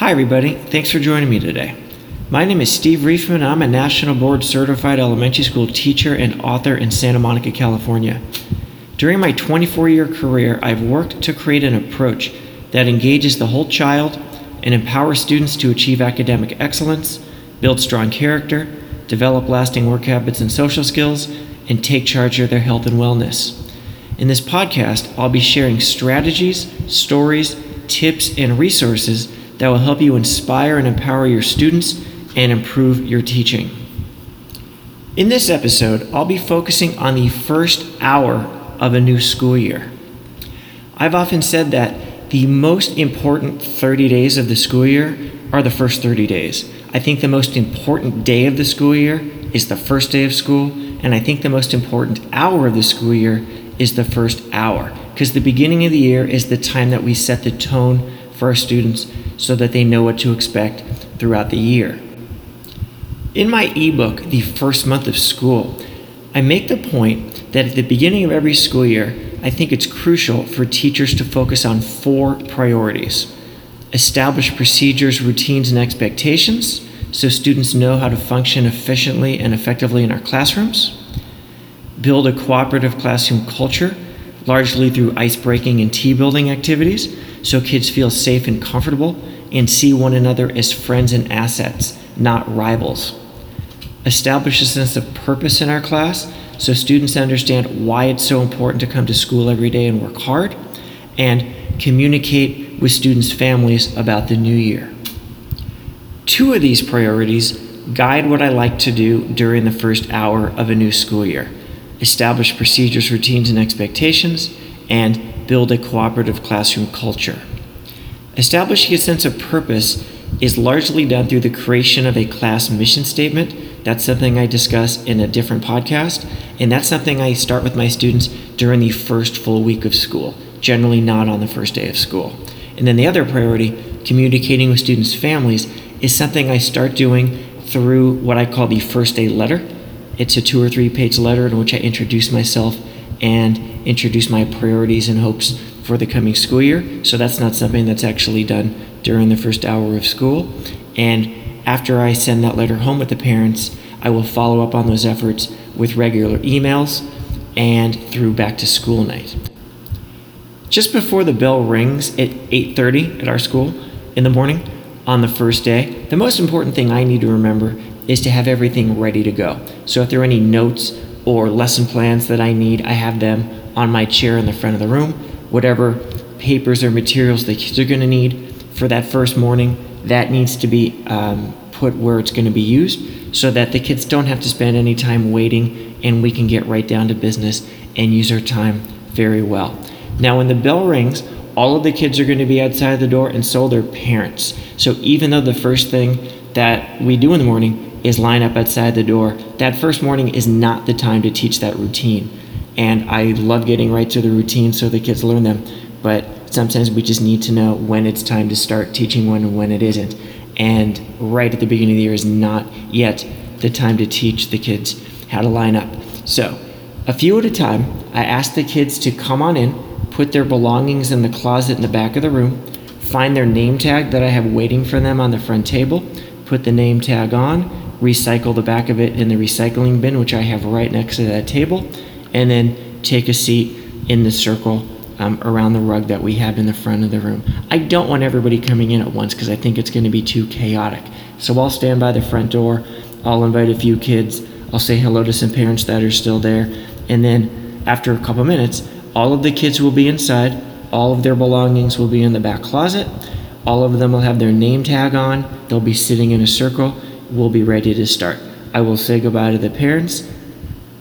Hi, everybody. Thanks for joining me today. My name is Steve Reifman. I'm a National Board Certified Elementary School teacher and author in Santa Monica, California. During my 24 year career, I've worked to create an approach that engages the whole child and empowers students to achieve academic excellence, build strong character, develop lasting work habits and social skills, and take charge of their health and wellness. In this podcast, I'll be sharing strategies, stories, tips, and resources that will help you inspire and empower your students and improve your teaching. In this episode, I'll be focusing on the first hour of a new school year. I've often said that the most important 30 days of the school year are the first 30 days. I think the most important day of the school year is the first day of school, and I think the most important hour of the school year is the first hour, because the beginning of the year is the time that we set the tone for our students so that they know what to expect throughout the year. In my ebook, The First Month of School, I make the point that at the beginning of every school year, I think it's crucial for teachers to focus on four priorities establish procedures, routines, and expectations so students know how to function efficiently and effectively in our classrooms, build a cooperative classroom culture, largely through ice breaking and team building activities, so kids feel safe and comfortable and see one another as friends and assets, not rivals. Establish a sense of purpose in our class so students understand why it's so important to come to school every day and work hard, and communicate with students' families about the new year. Two of these priorities guide what I like to do during the first hour of a new school year establish procedures, routines, and expectations, and build a cooperative classroom culture. Establishing a sense of purpose is largely done through the creation of a class mission statement. That's something I discuss in a different podcast, and that's something I start with my students during the first full week of school, generally not on the first day of school. And then the other priority, communicating with students' families, is something I start doing through what I call the first day letter. It's a two or three page letter in which I introduce myself and introduce my priorities and hopes for the coming school year. So that's not something that's actually done during the first hour of school. And after I send that letter home with the parents, I will follow up on those efforts with regular emails and through back to school night. Just before the bell rings at 8:30 at our school in the morning on the first day, the most important thing I need to remember is to have everything ready to go. So if there are any notes or lesson plans that I need, I have them on my chair in the front of the room. Whatever papers or materials the kids are going to need for that first morning, that needs to be um, put where it's going to be used so that the kids don't have to spend any time waiting and we can get right down to business and use our time very well. Now, when the bell rings, all of the kids are going to be outside the door and so are their parents. So even though the first thing that we do in the morning is line up outside the door. That first morning is not the time to teach that routine. And I love getting right to the routine so the kids learn them. But sometimes we just need to know when it's time to start teaching one and when it isn't. And right at the beginning of the year is not yet the time to teach the kids how to line up. So, a few at a time, I ask the kids to come on in, put their belongings in the closet in the back of the room, find their name tag that I have waiting for them on the front table, put the name tag on, recycle the back of it in the recycling bin, which I have right next to that table, and then take a seat in the circle um, around the rug that we have in the front of the room. I don't want everybody coming in at once because I think it's going to be too chaotic. So I'll stand by the front door, I'll invite a few kids, I'll say hello to some parents that are still there, and then after a couple minutes, all of the kids will be inside, all of their belongings will be in the back closet. All of them will have their name tag on. They'll be sitting in a circle we'll be ready to start. I will say goodbye to the parents.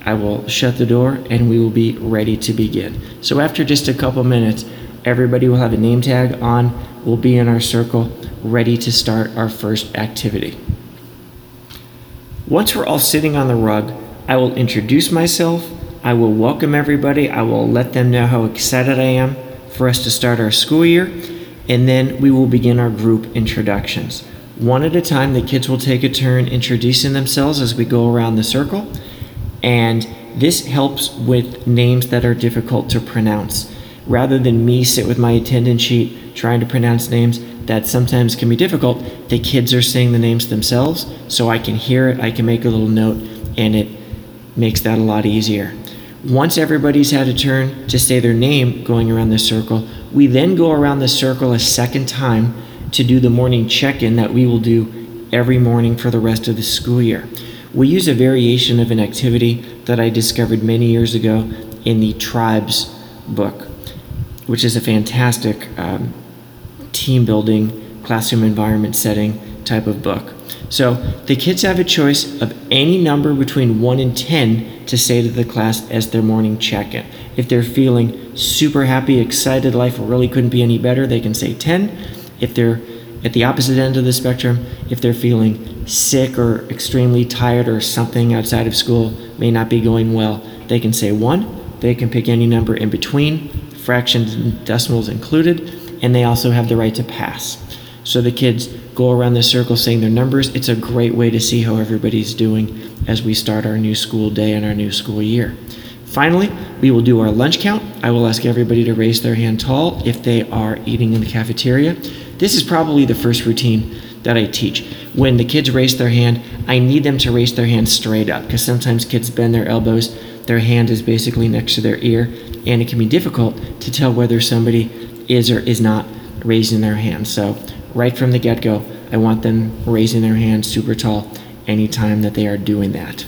I will shut the door and we will be ready to begin. So, after just a couple minutes, everybody will have a name tag on. We'll be in our circle, ready to start our first activity. Once we're all sitting on the rug, I will introduce myself. I will welcome everybody. I will let them know how excited I am for us to start our school year. And then we will begin our group introductions. One at a time, the kids will take a turn introducing themselves as we go around the circle. And this helps with names that are difficult to pronounce. rather than me sit with my attendance sheet trying to pronounce names that sometimes can be difficult, the kids are saying the names themselves, so I can hear it, I can make a little note, and it makes that a lot easier. Once everybody's had a turn to say their name going around the circle, we then go around the circle a second time to do the morning check in that we will do every morning for the rest of the school year. We use a variation of an activity that I discovered many years ago in the Tribes book, which is a fantastic um, team building, classroom environment setting type of book. So the kids have a choice of any number between 1 and 10 to say to the class as their morning check in. If they're feeling super happy, excited, life really couldn't be any better, they can say 10. If they're at the opposite end of the spectrum, if they're feeling sick or extremely tired or something outside of school may not be going well, they can say one. They can pick any number in between, fractions and decimals included, and they also have the right to pass. So the kids go around the circle saying their numbers. It's a great way to see how everybody's doing as we start our new school day and our new school year. Finally, we will do our lunch count. I will ask everybody to raise their hand tall if they are eating in the cafeteria. This is probably the first routine that I teach. When the kids raise their hand, I need them to raise their hand straight up because sometimes kids bend their elbows, their hand is basically next to their ear, and it can be difficult to tell whether somebody is or is not raising their hand. So, right from the get go, I want them raising their hand super tall anytime that they are doing that.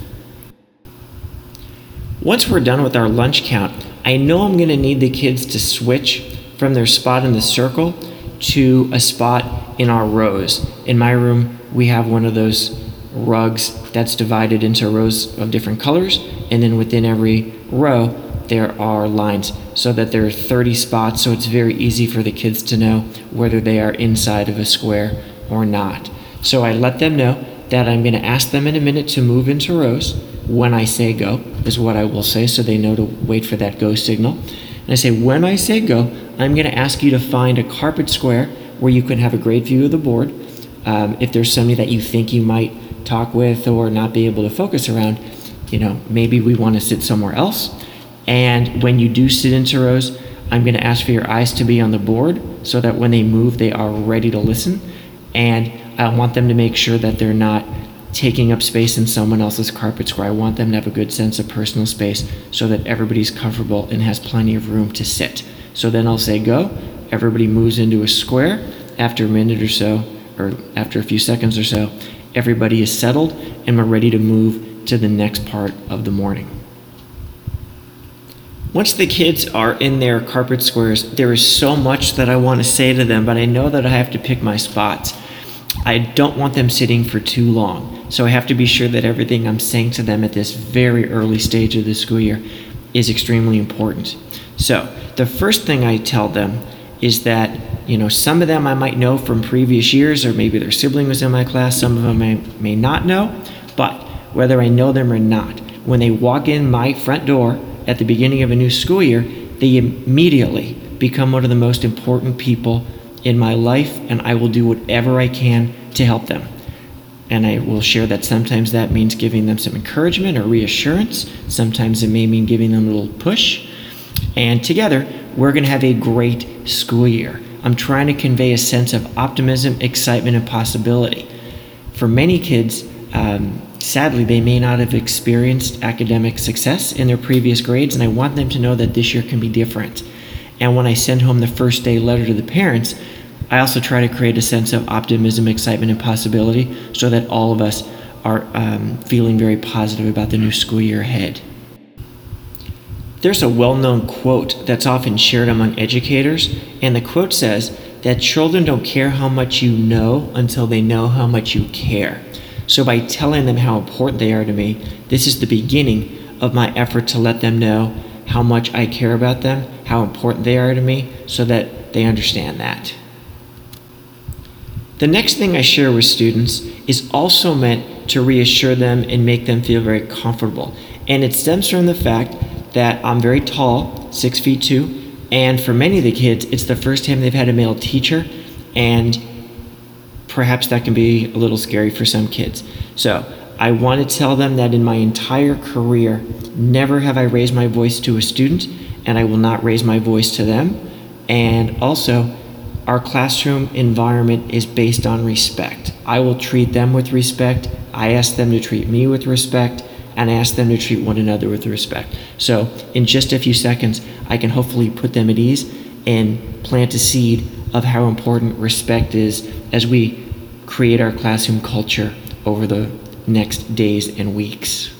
Once we're done with our lunch count, I know I'm going to need the kids to switch from their spot in the circle to a spot in our rows. In my room, we have one of those rugs that's divided into rows of different colors, and then within every row, there are lines so that there are 30 spots, so it's very easy for the kids to know whether they are inside of a square or not. So I let them know that I'm going to ask them in a minute to move into rows. When I say go, is what I will say, so they know to wait for that go signal. And I say, when I say go, I'm going to ask you to find a carpet square where you can have a great view of the board. Um, if there's somebody that you think you might talk with or not be able to focus around, you know, maybe we want to sit somewhere else. And when you do sit into rows, I'm going to ask for your eyes to be on the board so that when they move, they are ready to listen. And I want them to make sure that they're not taking up space in someone else's carpet square. I want them to have a good sense of personal space so that everybody's comfortable and has plenty of room to sit. So then I'll say go. Everybody moves into a square. After a minute or so, or after a few seconds or so, everybody is settled and we're ready to move to the next part of the morning. Once the kids are in their carpet squares, there is so much that I want to say to them, but I know that I have to pick my spots. I don't want them sitting for too long, so I have to be sure that everything I'm saying to them at this very early stage of the school year is extremely important. So, the first thing I tell them is that, you know, some of them I might know from previous years, or maybe their sibling was in my class, some of them I may not know, but whether I know them or not, when they walk in my front door at the beginning of a new school year, they immediately become one of the most important people in my life, and I will do whatever I can to help them. And I will share that sometimes that means giving them some encouragement or reassurance. Sometimes it may mean giving them a little push. And together, we're going to have a great school year. I'm trying to convey a sense of optimism, excitement, and possibility. For many kids, um, sadly, they may not have experienced academic success in their previous grades, and I want them to know that this year can be different. And when I send home the first day letter to the parents, I also try to create a sense of optimism, excitement, and possibility so that all of us are um, feeling very positive about the new school year ahead. There's a well known quote that's often shared among educators, and the quote says that children don't care how much you know until they know how much you care. So, by telling them how important they are to me, this is the beginning of my effort to let them know how much I care about them, how important they are to me, so that they understand that. The next thing I share with students is also meant to reassure them and make them feel very comfortable. And it stems from the fact that I'm very tall, six feet two, and for many of the kids, it's the first time they've had a male teacher, and perhaps that can be a little scary for some kids. So I want to tell them that in my entire career, never have I raised my voice to a student, and I will not raise my voice to them. And also, our classroom environment is based on respect. I will treat them with respect. I ask them to treat me with respect, and I ask them to treat one another with respect. So, in just a few seconds, I can hopefully put them at ease and plant a seed of how important respect is as we create our classroom culture over the next days and weeks.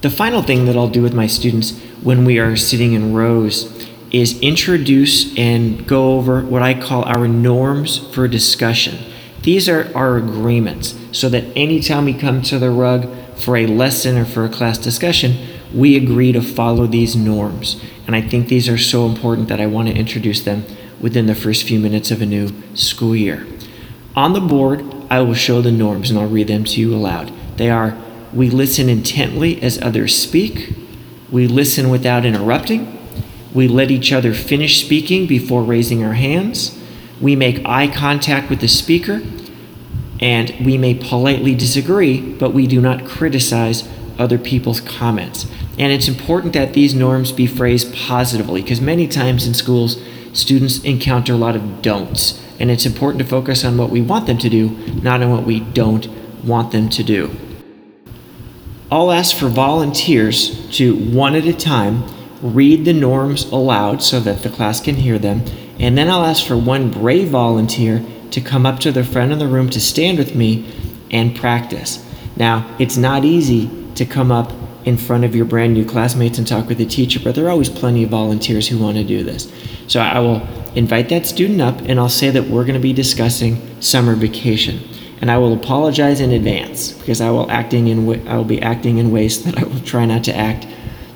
The final thing that I'll do with my students when we are sitting in rows is introduce and go over what I call our norms for discussion. These are our agreements so that anytime we come to the rug for a lesson or for a class discussion, we agree to follow these norms. And I think these are so important that I want to introduce them within the first few minutes of a new school year. On the board, I will show the norms and I'll read them to you aloud. They are we listen intently as others speak, we listen without interrupting, we let each other finish speaking before raising our hands, we make eye contact with the speaker, and we may politely disagree, but we do not criticize other people's comments. And it's important that these norms be phrased positively because many times in schools, students encounter a lot of don'ts. And it's important to focus on what we want them to do, not on what we don't want them to do. I'll ask for volunteers to, one at a time, read the norms aloud so that the class can hear them. And then I'll ask for one brave volunteer to come up to the front of the room to stand with me and practice. Now, it's not easy to come up in front of your brand new classmates and talk with the teacher, but there are always plenty of volunteers who want to do this. So I will invite that student up and I'll say that we're going to be discussing summer vacation. And I will apologize in advance because I will acting in I will be acting in ways that I will try not to act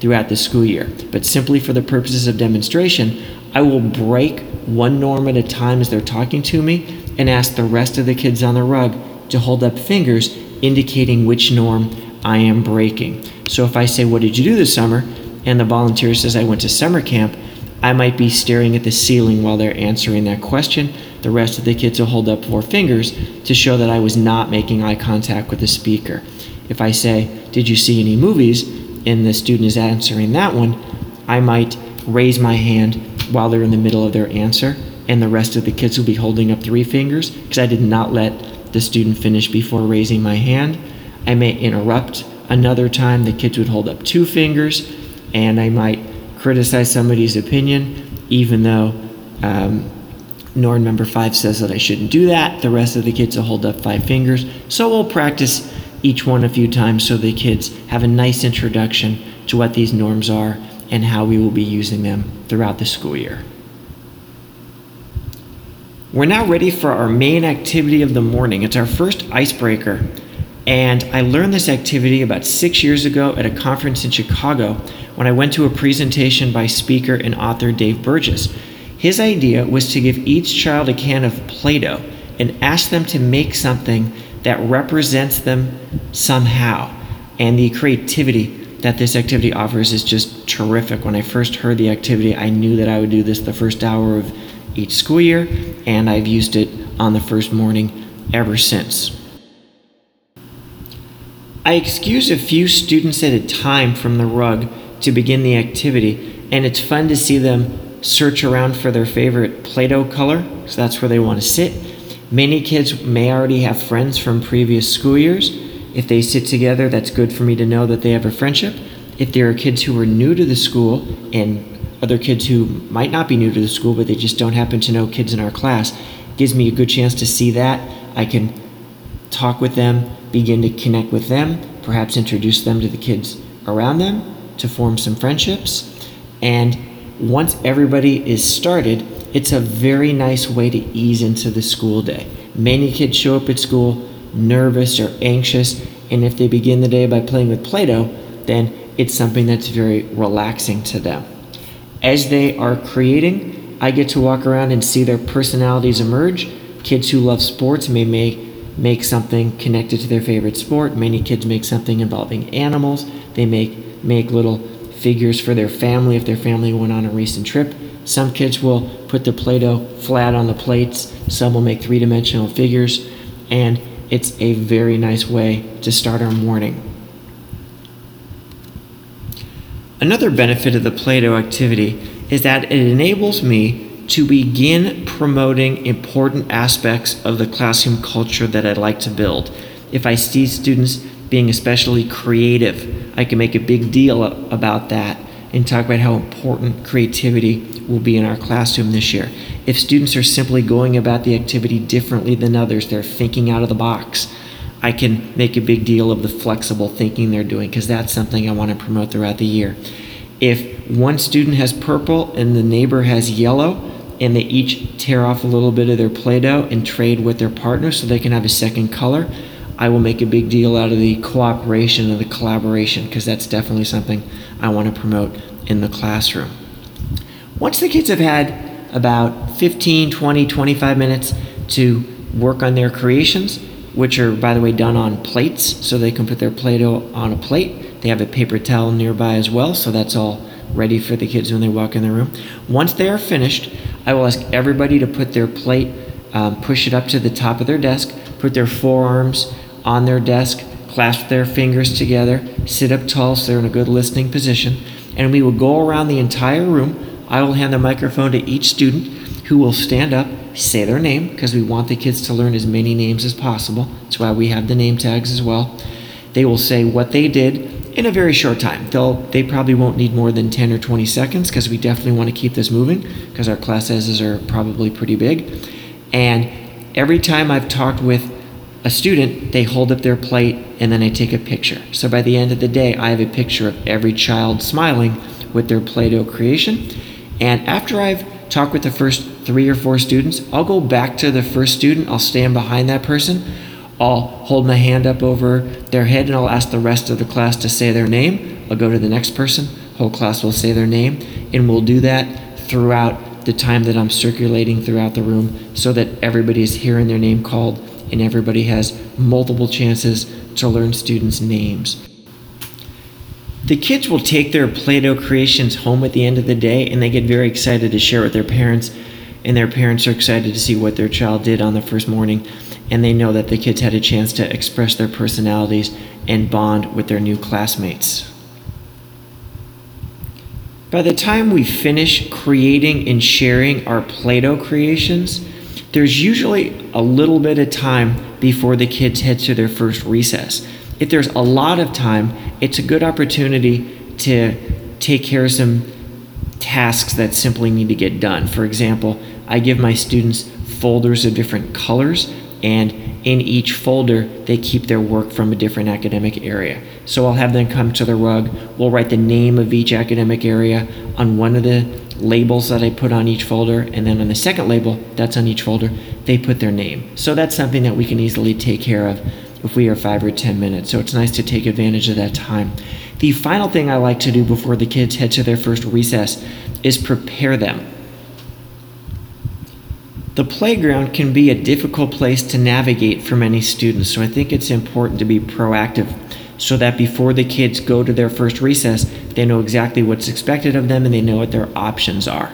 throughout the school year. But simply for the purposes of demonstration, I will break one norm at a time as they're talking to me and ask the rest of the kids on the rug to hold up fingers indicating which norm I am breaking. So if I say, What did you do this summer? and the volunteer says, I went to summer camp, I might be staring at the ceiling while they're answering that question. The rest of the kids will hold up four fingers to show that I was not making eye contact with the speaker. If I say, Did you see any movies? and the student is answering that one, I might raise my hand while they're in the middle of their answer, and the rest of the kids will be holding up three fingers because I did not let the student finish before raising my hand. I may interrupt another time, the kids would hold up two fingers, and I might criticize somebody's opinion, even though um, norm number five says that I shouldn't do that. The rest of the kids will hold up five fingers. So we'll practice each one a few times so the kids have a nice introduction to what these norms are and how we will be using them throughout the school year. We're now ready for our main activity of the morning. It's our first icebreaker. And I learned this activity about six years ago at a conference in Chicago when I went to a presentation by speaker and author Dave Burgess. His idea was to give each child a can of Play Doh and ask them to make something that represents them somehow. And the creativity that this activity offers is just terrific. When I first heard the activity, I knew that I would do this the first hour of each school year, and I've used it on the first morning ever since. I excuse a few students at a time from the rug to begin the activity, and it's fun to see them search around for their favorite Play Doh color, because that's where they want to sit. Many kids may already have friends from previous school years. If they sit together, that's good for me to know that they have a friendship. If there are kids who are new to the school and other kids who might not be new to the school, but they just don't happen to know kids in our class, gives me a good chance to see that. I can talk with them, begin to connect with them, perhaps introduce them to the kids around them to form some friendships. And once everybody is started, it's a very nice way to ease into the school day. Many kids show up at school nervous or anxious, and if they begin the day by playing with Play Doh, then it's something that's very relaxing to them. As they are creating, I get to walk around and see their personalities emerge. Kids who love sports may make make something connected to their favorite sport. Many kids make something involving animals. They make make little figures for their family if their family went on a recent trip. Some kids will put the Play-Doh flat on the plates. Some will make three-dimensional figures, and it's a very nice way to start our morning. Another benefit of the Play Doh activity is that it enables me to begin promoting important aspects of the classroom culture that I'd like to build. If I see students being especially creative, I can make a big deal about that and talk about how important creativity will be in our classroom this year. If students are simply going about the activity differently than others, they're thinking out of the box, I can make a big deal of the flexible thinking they're doing because that's something I want to promote throughout the year. If one student has purple and the neighbor has yellow, and they each tear off a little bit of their Play Doh and trade with their partner so they can have a second color, I will make a big deal out of the cooperation and the collaboration because that's definitely something I want to promote in the classroom. Once the kids have had about 15, 20, 25 minutes to work on their creations, which are, by the way, done on plates so they can put their Play Doh on a plate. They have a paper towel nearby as well, so that's all ready for the kids when they walk in the room. Once they are finished, I will ask everybody to put their plate, um, push it up to the top of their desk, put their forearms on their desk, clasp their fingers together, sit up tall so they're in a good listening position, and we will go around the entire room. I will hand the microphone to each student who will stand up, say their name, because we want the kids to learn as many names as possible. That's why we have the name tags as well. They will say what they did in a very short time. They'll they probably won't need more than 10 or 20 seconds because we definitely want to keep this moving because our class sizes are probably pretty big. And every time I've talked with a student, they hold up their plate and then I take a picture. So by the end of the day, I have a picture of every child smiling with their Play-Doh creation. And after I've talked with the first three or four students, I'll go back to the first student, I'll stand behind that person I'll hold my hand up over their head and I'll ask the rest of the class to say their name. I'll go to the next person, whole class will say their name, and we'll do that throughout the time that I'm circulating throughout the room so that everybody is hearing their name called and everybody has multiple chances to learn students' names. The kids will take their Play Doh creations home at the end of the day and they get very excited to share with their parents, and their parents are excited to see what their child did on the first morning and they know that the kids had a chance to express their personalities and bond with their new classmates. By the time we finish creating and sharing our Play Doh creations, there's usually a little bit of time before the kids head to their first recess. If there's a lot of time, it's a good opportunity to take care of some tasks that simply need to get done. For example, I give my students folders of different colors and in each folder they keep their work from a different academic area. So I'll have them come to the rug, we'll write the name of each academic area on one of the labels that I put on each folder, and then on the second label that's on each folder, they put their name. So that's something that we can easily take care of if we are five or ten minutes. So it's nice to take advantage of that time. The final thing I like to do before the kids head to their first recess is prepare them the playground can be a difficult place to navigate for many students, so I think it's important to be proactive so that before the kids go to their first recess, they know exactly what's expected of them and they know what their options are.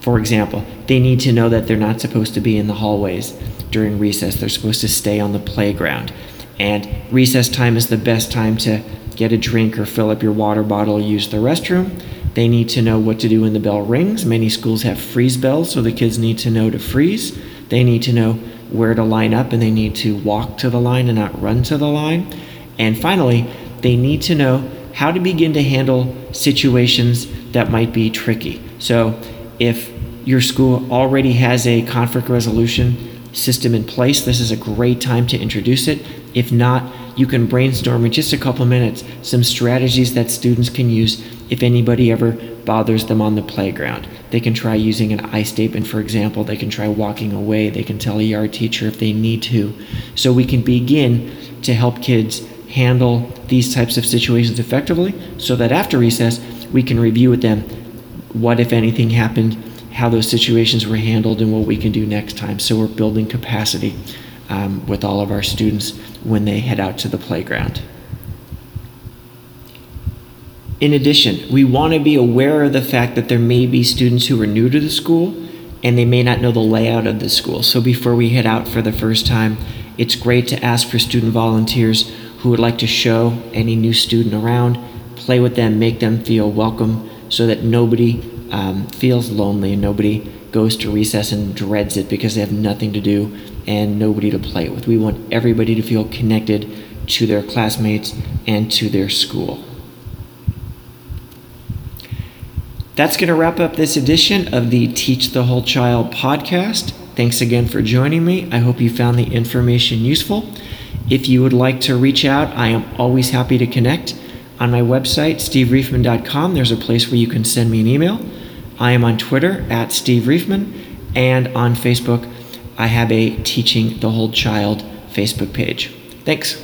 For example, they need to know that they're not supposed to be in the hallways during recess, they're supposed to stay on the playground. And recess time is the best time to get a drink or fill up your water bottle, use the restroom. They need to know what to do when the bell rings. Many schools have freeze bells, so the kids need to know to freeze. They need to know where to line up and they need to walk to the line and not run to the line. And finally, they need to know how to begin to handle situations that might be tricky. So, if your school already has a conflict resolution system in place, this is a great time to introduce it. If not, you can brainstorm in just a couple minutes some strategies that students can use if anybody ever bothers them on the playground. They can try using an I statement, for example. They can try walking away. They can tell a yard teacher if they need to. So we can begin to help kids handle these types of situations effectively so that after recess, we can review with them what, if anything, happened, how those situations were handled, and what we can do next time. So we're building capacity um, with all of our students when they head out to the playground. In addition, we want to be aware of the fact that there may be students who are new to the school and they may not know the layout of the school. So before we head out for the first time, it's great to ask for student volunteers who would like to show any new student around play with them, make them feel welcome so that nobody um, feels lonely and nobody goes to recess and dreads it because they have nothing to do and nobody to play with. We want everybody to feel connected to their classmates and to their school. That's going to wrap up this edition of the Teach the Whole Child podcast. Thanks again for joining me. I hope you found the information useful. If you would like to reach out, I am always happy to connect. On my website, stevereifman.com, there's a place where you can send me an email. I am on Twitter at Steve Reifman, and on Facebook, I have a Teaching the Whole Child Facebook page. Thanks.